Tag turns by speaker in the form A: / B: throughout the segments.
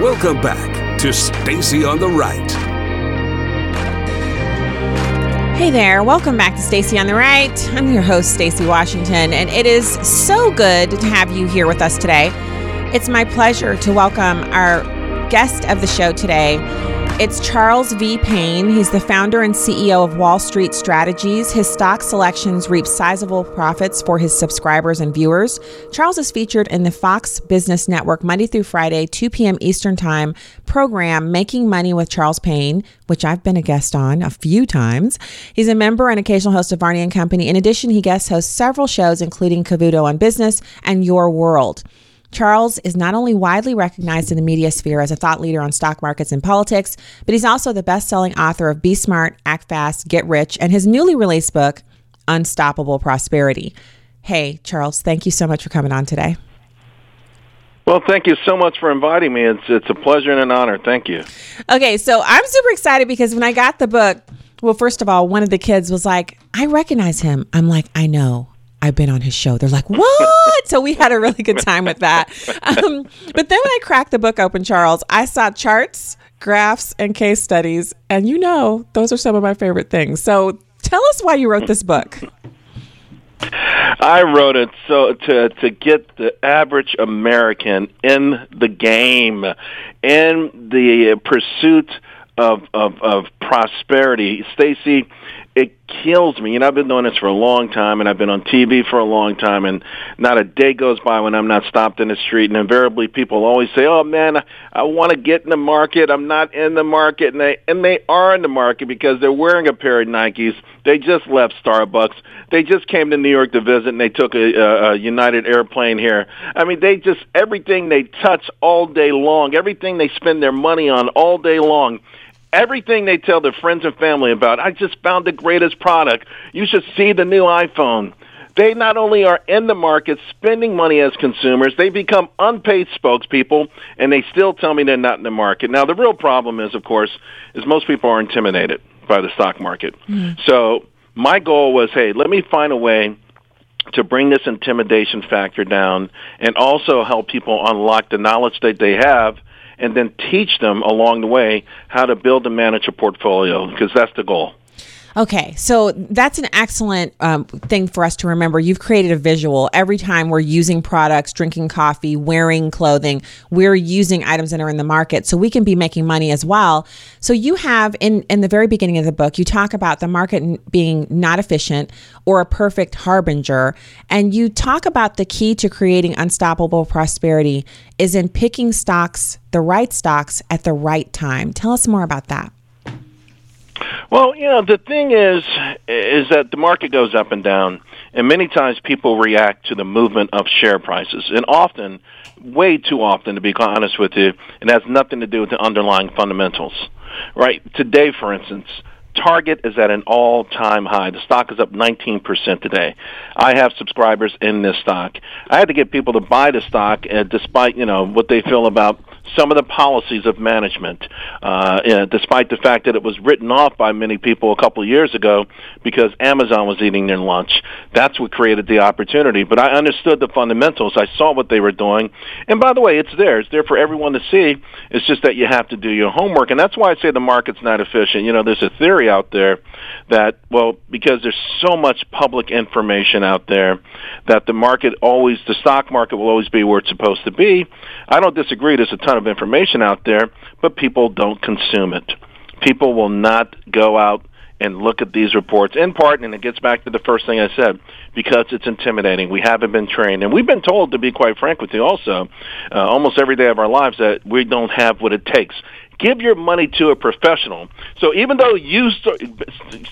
A: Welcome back to Stacy on the Right.
B: Hey there, welcome back to Stacy on the Right. I'm your host, Stacy Washington, and it is so good to have you here with us today. It's my pleasure to welcome our guest of the show today. It's Charles V. Payne. He's the founder and CEO of Wall Street Strategies. His stock selections reap sizable profits for his subscribers and viewers. Charles is featured in the Fox Business Network Monday through Friday, 2 p.m. Eastern Time program, Making Money with Charles Payne, which I've been a guest on a few times. He's a member and occasional host of Varney and Company. In addition, he guest hosts several shows, including Cavuto on Business and Your World. Charles is not only widely recognized in the media sphere as a thought leader on stock markets and politics, but he's also the best selling author of Be Smart, Act Fast, Get Rich, and his newly released book, Unstoppable Prosperity. Hey, Charles, thank you so much for coming on today.
C: Well, thank you so much for inviting me. It's it's a pleasure and an honor. Thank you.
B: Okay, so I'm super excited because when I got the book, well, first of all, one of the kids was like, "I recognize him." I'm like, "I know. I've been on his show. They're like, what? so we had a really good time with that. Um, but then when I cracked the book open, Charles, I saw charts, graphs, and case studies. And you know, those are some of my favorite things. So tell us why you wrote this book.
C: I wrote it so to to get the average American in the game, in the pursuit of of, of prosperity. Stacy, it kills me. You know, I've been doing this for a long time, and I've been on TV for a long time, and not a day goes by when I'm not stopped in the street. And invariably, people always say, "Oh man, I, I want to get in the market. I'm not in the market," and they and they are in the market because they're wearing a pair of Nikes. They just left Starbucks. They just came to New York to visit, and they took a, a, a United airplane here. I mean, they just everything they touch all day long, everything they spend their money on all day long everything they tell their friends and family about. I just found the greatest product. You should see the new iPhone. They not only are in the market spending money as consumers, they become unpaid spokespeople, and they still tell me they're not in the market. Now, the real problem is, of course, is most people are intimidated by the stock market. Mm. So my goal was, hey, let me find a way to bring this intimidation factor down and also help people unlock the knowledge that they have and then teach them along the way how to build and manage a portfolio because that's the goal.
B: Okay, so that's an excellent um, thing for us to remember. You've created a visual. Every time we're using products, drinking coffee, wearing clothing, we're using items that are in the market, so we can be making money as well. So you have in in the very beginning of the book, you talk about the market being not efficient or a perfect harbinger, and you talk about the key to creating unstoppable prosperity is in picking stocks, the right stocks at the right time. Tell us more about that.
C: Well, you know, the thing is, is that the market goes up and down, and many times people react to the movement of share prices, and often, way too often, to be honest with you, it has nothing to do with the underlying fundamentals. Right? Today, for instance, Target is at an all-time high. The stock is up 19% today. I have subscribers in this stock. I had to get people to buy the stock, uh, despite you know what they feel about some of the policies of management, uh, despite the fact that it was written off by many people a couple of years ago because Amazon was eating their lunch. That's what created the opportunity. But I understood the fundamentals. I saw what they were doing. And by the way, it's there. It's there for everyone to see. It's just that you have to do your homework. And that's why I say the market's not efficient. You know, there's a theory out there that, well, because there's so much public information out there, that the market always, the stock market will always be where it's supposed to be. I don't disagree. There's a ton of information out there, but people don't consume it. People will not go out and look at these reports in part, and it gets back to the first thing I said, because it's intimidating. We haven't been trained, and we've been told, to be quite frank with you, also, uh, almost every day of our lives, that we don't have what it takes. Give your money to a professional. So even though you start,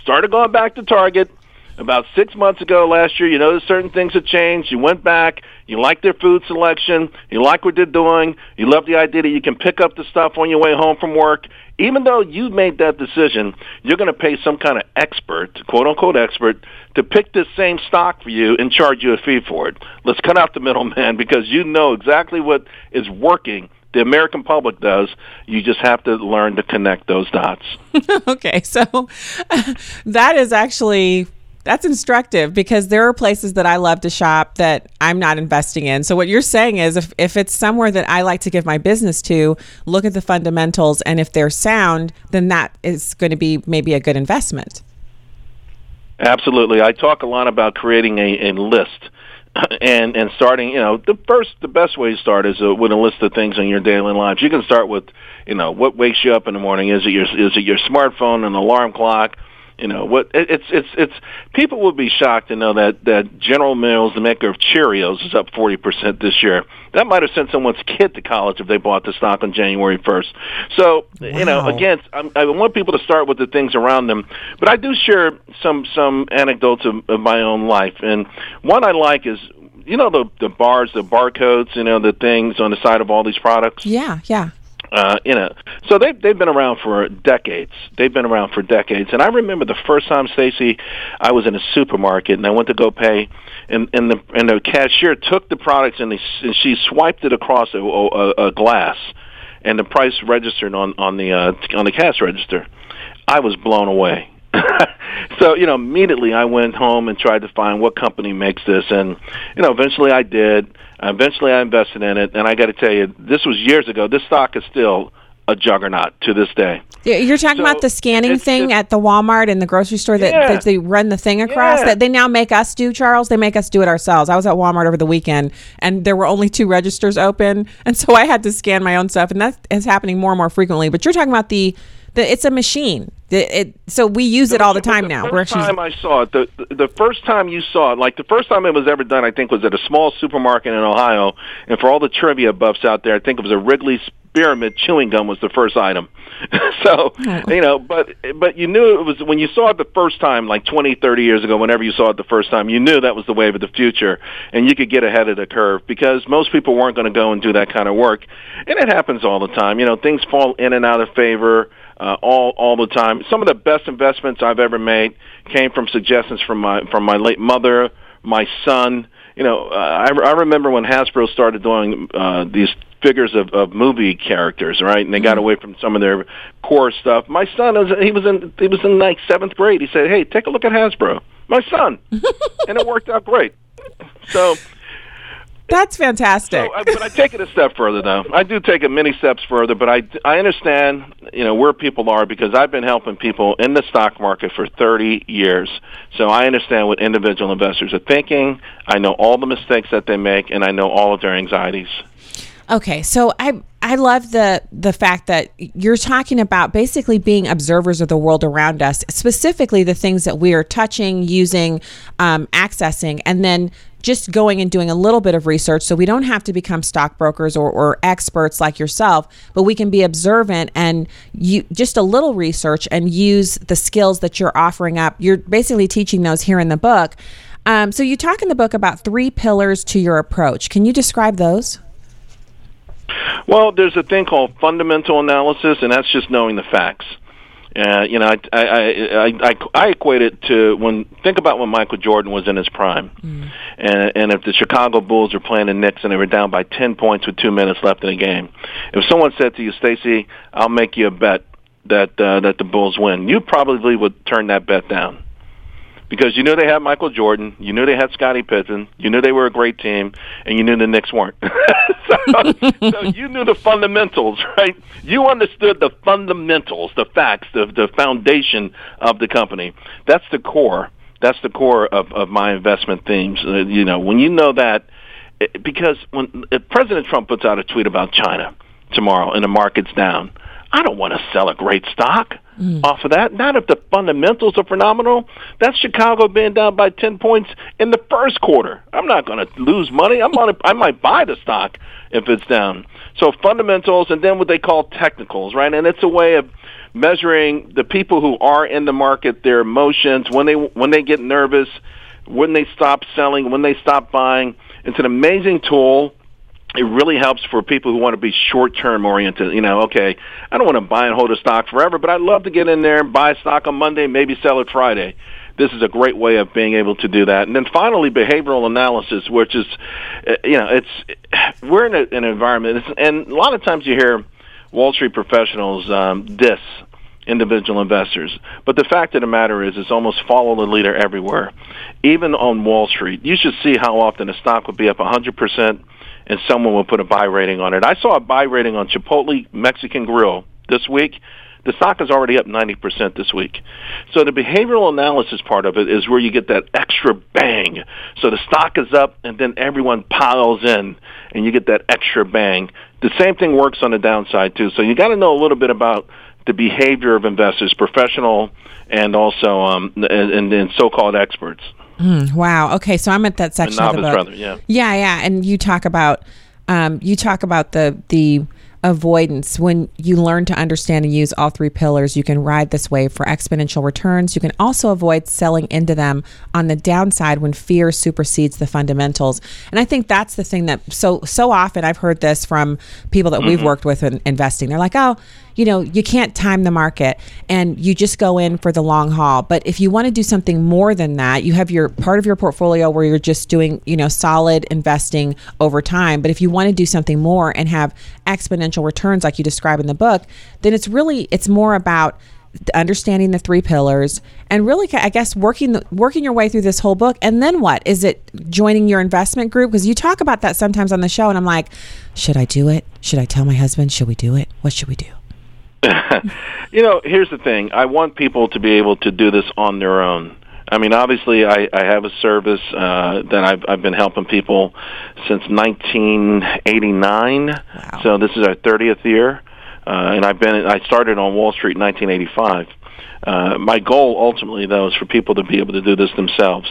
C: started going back to Target, about six months ago last year, you noticed certain things had changed. You went back. You like their food selection. You like what they're doing. You love the idea that you can pick up the stuff on your way home from work. Even though you made that decision, you're going to pay some kind of expert, quote unquote expert, to pick this same stock for you and charge you a fee for it. Let's cut out the middleman because you know exactly what is working the American public does. You just have to learn to connect those dots.
B: okay, so that is actually That's instructive because there are places that I love to shop that I'm not investing in. So what you're saying is if, if it's somewhere that I like to give my business to, look at the fundamentals and if they're sound, then that is going to be maybe a good investment.
C: Absolutely. I talk a lot about creating a, a list and and starting you know the first the best way to start is uh, with a list of things in your daily lives you can start with you know what wakes you up in the morning is it your is it your smartphone an alarm clock you know what? It's it's it's people will be shocked to know that that General Mills, the maker of Cheerios, is up forty percent this year. That might have sent someone's kid to college if they bought the stock on January first. So wow. you know, again, I'm, I want people to start with the things around them, but I do share some some anecdotes of, of my own life, and one I like is you know the the bars, the barcodes, you know the things on the side of all these products.
B: Yeah, yeah.
C: Uh, you know, so they've they've been around for decades. They've been around for decades. And I remember the first time, Stacy, I was in a supermarket and I went to go pay, and and the and the cashier took the products and, they, and she swiped it across a, a, a glass, and the price registered on on the uh, on the cash register. I was blown away. so you know, immediately I went home and tried to find what company makes this, and you know, eventually I did Eventually, I invested in it, and I got to tell you, this was years ago. This stock is still a juggernaut to this day.
B: You're talking so about the scanning it's, thing it's, at the Walmart and the grocery store that, yeah. that they run the thing across yeah. that they now make us do, Charles. They make us do it ourselves. I was at Walmart over the weekend and there were only two registers open, and so I had to scan my own stuff, and that is happening more and more frequently. But you're talking about the the, it's a machine. The, it, so we use it all the time
C: the
B: now.
C: First time I saw it, the, the first time you saw it, like the first time it was ever done, I think was at a small supermarket in Ohio. And for all the trivia buffs out there, I think it was a Wrigley Spearmint chewing gum was the first item. so oh. you know, but but you knew it was when you saw it the first time, like twenty, thirty years ago. Whenever you saw it the first time, you knew that was the wave of the future, and you could get ahead of the curve because most people weren't going to go and do that kind of work, and it happens all the time. You know, things fall in and out of favor uh, all all the time. Some of the best investments I've ever made came from suggestions from my from my late mother, my son. You know, uh, I, I remember when Hasbro started doing uh, these figures of, of movie characters, right? And they got mm-hmm. away from some of their core stuff. My son was he was in he was in like seventh grade. He said, "Hey, take a look at Hasbro." My son, and it worked out great. So
B: that's fantastic.
C: So, uh, but I take it a step further, though. I do take it many steps further, but I, I understand, you know, where people are because I've been helping people in the stock market for 30 years. So I understand what individual investors are thinking. I know all the mistakes that they make, and I know all of their anxieties.
B: Okay, so I I love the the fact that you're talking about basically being observers of the world around us, specifically the things that we are touching, using, um, accessing, and then just going and doing a little bit of research so we don't have to become stockbrokers or, or experts like yourself but we can be observant and you just a little research and use the skills that you're offering up. You're basically teaching those here in the book. Um, so you talk in the book about three pillars to your approach. Can you describe those
C: well there's a thing called fundamental analysis and that's just knowing the facts. Uh, you know, I, I, I, I, I equate it to when think about when Michael Jordan was in his prime, mm. and, and if the Chicago Bulls were playing the Knicks and they were down by ten points with two minutes left in the game, if someone said to you, Stacy, I'll make you a bet that uh, that the Bulls win, you probably would turn that bet down because you knew they had Michael Jordan, you knew they had Scottie Pippen, you knew they were a great team, and you knew the Knicks weren't. so, so you knew the fundamentals, right? You understood the fundamentals, the facts, the the foundation of the company. That's the core. That's the core of of my investment themes. Uh, you know, when you know that, because when President Trump puts out a tweet about China tomorrow and the market's down, I don't want to sell a great stock mm. off of that. Not if the fundamentals are phenomenal. That's Chicago being down by ten points in the first quarter. I'm not going to lose money. I'm on. I might buy the stock if it's down. So fundamentals, and then what they call technicals, right? And it's a way of measuring the people who are in the market, their emotions when they when they get nervous, when they stop selling, when they stop buying. It's an amazing tool it really helps for people who want to be short term oriented. You know, okay, I don't want to buy and hold a stock forever, but I'd love to get in there and buy a stock on Monday, maybe sell it Friday. This is a great way of being able to do that. And then finally, behavioral analysis, which is, uh, you know, it's we're in a, an environment, and a lot of times you hear Wall Street professionals um, diss individual investors. But the fact of the matter is, it's almost follow the leader everywhere. Even on Wall Street, you should see how often a stock would be up 100% and someone will put a buy rating on it. I saw a buy rating on Chipotle Mexican Grill this week. The stock is already up 90% this week. So the behavioral analysis part of it is where you get that extra bang. So the stock is up and then everyone piles in and you get that extra bang. The same thing works on the downside too. So you got to know a little bit about the behavior of investors, professional and also um, and, and so-called experts.
B: Mm, wow. Okay, so I'm at that section of the book.
C: Rather, yeah.
B: Yeah, yeah, and you talk about um, you talk about the the avoidance when you learn to understand and use all three pillars you can ride this wave for exponential returns you can also avoid selling into them on the downside when fear supersedes the fundamentals and i think that's the thing that so so often i've heard this from people that mm-hmm. we've worked with in investing they're like oh you know, you can't time the market and you just go in for the long haul. But if you want to do something more than that, you have your part of your portfolio where you're just doing, you know, solid investing over time. But if you want to do something more and have exponential returns like you describe in the book, then it's really it's more about understanding the three pillars and really i guess working the, working your way through this whole book. And then what? Is it joining your investment group? Because you talk about that sometimes on the show and i'm like should i do it? Should i tell my husband? Should we do it? What should we do
C: you know, here's the thing. I want people to be able to do this on their own. I mean, obviously, I, I have a service uh, that I've, I've been helping people since 1989. Wow. So this is our 30th year, uh, and I've been. I started on Wall Street in 1985. Uh, my goal ultimately, though, is for people to be able to do this themselves.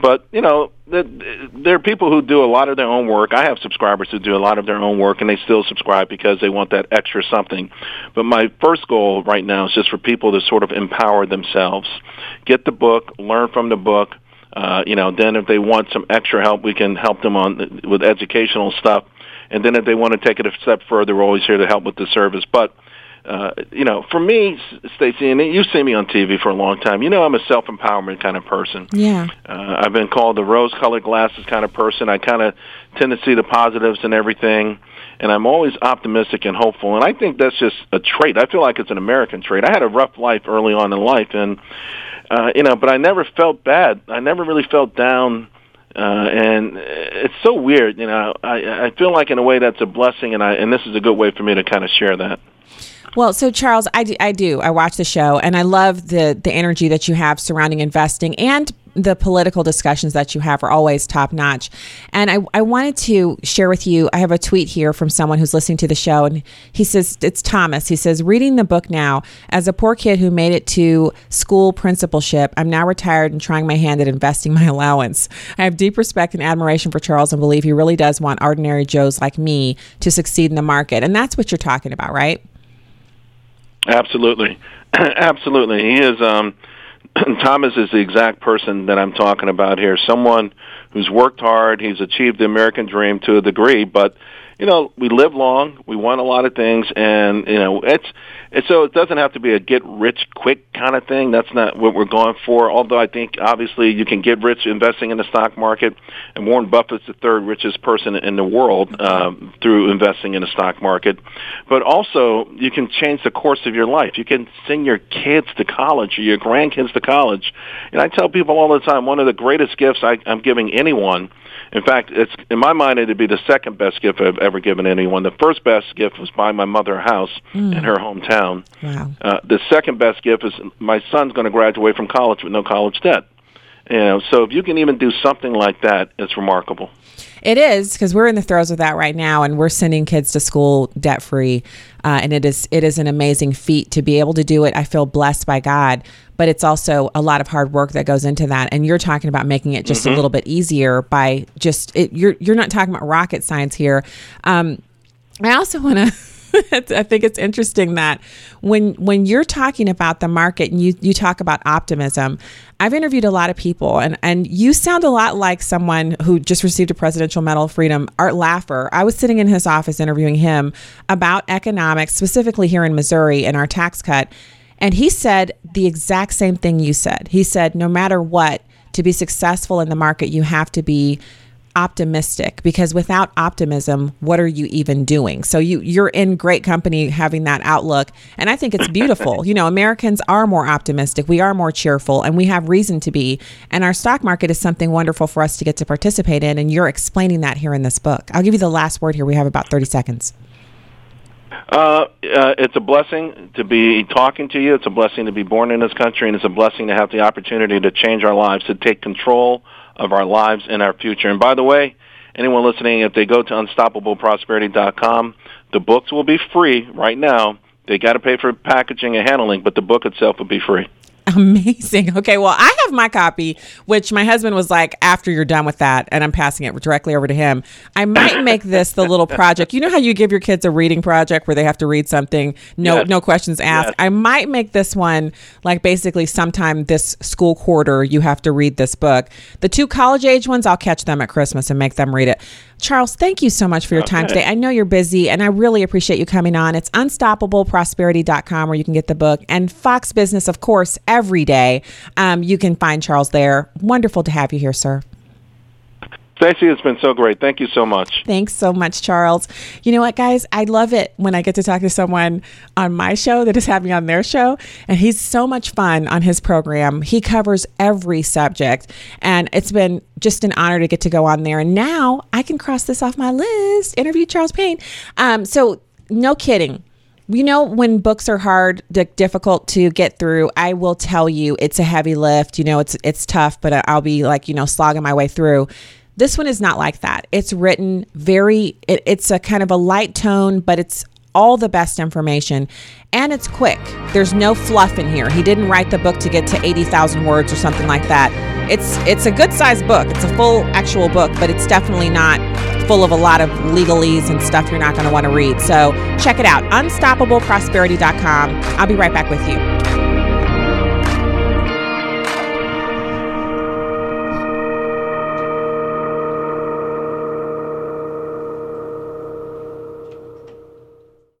C: But you know, there are people who do a lot of their own work. I have subscribers who do a lot of their own work, and they still subscribe because they want that extra something. But my first goal right now is just for people to sort of empower themselves, get the book, learn from the book. Uh, you know, then if they want some extra help, we can help them on with educational stuff. And then if they want to take it a step further, we're always here to help with the service. But uh, you know, for me, Stacy, and you've seen me on TV for a long time. You know, I'm a self empowerment kind of person.
B: Yeah.
C: Uh, I've been called the rose colored glasses kind of person. I kind of tend to see the positives in everything, and I'm always optimistic and hopeful. And I think that's just a trait. I feel like it's an American trait. I had a rough life early on in life, and uh, you know, but I never felt bad. I never really felt down. Uh, and it's so weird, you know. I I feel like in a way that's a blessing, and I and this is a good way for me to kind of share that.
B: Well, so Charles, I do, I do. I watch the show and I love the the energy that you have surrounding investing and the political discussions that you have are always top notch. And I, I wanted to share with you, I have a tweet here from someone who's listening to the show, and he says, It's Thomas. He says, Reading the book now, as a poor kid who made it to school principalship, I'm now retired and trying my hand at investing my allowance. I have deep respect and admiration for Charles and believe he really does want ordinary Joes like me to succeed in the market. And that's what you're talking about, right?
C: Absolutely, absolutely. He is. Um, Thomas is the exact person that I'm talking about here. Someone who's worked hard. He's achieved the American dream to a degree, but you know, we live long, we want a lot of things, and you know, it's, it's so it doesn't have to be a get rich quick kind of thing. That's not what we're going for. Although I think obviously you can get rich investing in the stock market, and Warren Buffett's the third richest person in the world um, through investing in the stock market. But also, you can change the course of your life. You can send your kids to college or your grandkids to college. And I tell people all the time, one of the greatest gifts I, I'm giving anyone in fact, it's in my mind it'd be the second best gift I've ever given anyone. The first best gift was buying my mother a house mm. in her hometown.
B: Wow.
C: Uh, the second best gift is my son's going to graduate from college with no college debt. You know, so if you can even do something like that, it's remarkable.
B: It is because we're in the throes of that right now, and we're sending kids to school debt free, uh, and it is it is an amazing feat to be able to do it. I feel blessed by God, but it's also a lot of hard work that goes into that. And you're talking about making it just mm-hmm. a little bit easier by just it, you're you're not talking about rocket science here. Um, I also want to. I think it's interesting that when when you're talking about the market and you you talk about optimism, I've interviewed a lot of people and and you sound a lot like someone who just received a Presidential Medal of Freedom, Art Laffer. I was sitting in his office interviewing him about economics, specifically here in Missouri and our tax cut, and he said the exact same thing you said. He said no matter what, to be successful in the market, you have to be optimistic because without optimism what are you even doing? So you you're in great company having that outlook. And i think it's beautiful. You know americans are more optimistic. We are more cheerful and we have reason to be. And our stock market is something wonderful for us to get to participate in. And you're explaining that here in this book. I'll give you the last word here. We have about 30 seconds.
C: Uh, uh, it's a blessing to be talking to you. It's a blessing to be born in this country, and it's a blessing to have the opportunity to change our lives, to take control of our lives and our future. And by the way, anyone listening, if they go to unstoppableprosperity.com, the books will be free right now. They got to pay for packaging and handling, but the book itself will be free.
B: Amazing. Okay, well, I have my copy, which my husband was like, after you're done with that, and I'm passing it directly over to him. I might make this the little project. You know how you give your kids a reading project where they have to read something, no yes. no questions asked. Yes. I might make this one like basically sometime this school quarter you have to read this book. The two college age ones, I'll catch them at Christmas and make them read it. Charles, thank you so much for your okay. time today. I know you're busy and I really appreciate you coming on. It's unstoppableprosperity.com where you can get the book and Fox Business, of course, every day. Um, you can find Charles there. Wonderful to have you here, sir.
C: Stacy, it's been so great. Thank you so much.
B: Thanks so much, Charles. You know what, guys? I love it when I get to talk to someone on my show that is having me on their show. And he's so much fun on his program. He covers every subject. And it's been just an honor to get to go on there. And now I can cross this off my list interview Charles Payne. Um, so, no kidding you know when books are hard difficult to get through i will tell you it's a heavy lift you know it's it's tough but i'll be like you know slogging my way through this one is not like that. It's written very, it, it's a kind of a light tone, but it's all the best information and it's quick. There's no fluff in here. He didn't write the book to get to 80,000 words or something like that. It's it's a good sized book. It's a full actual book, but it's definitely not full of a lot of legalese and stuff you're not going to want to read. So, check it out. unstoppableprosperity.com. I'll be right back with you.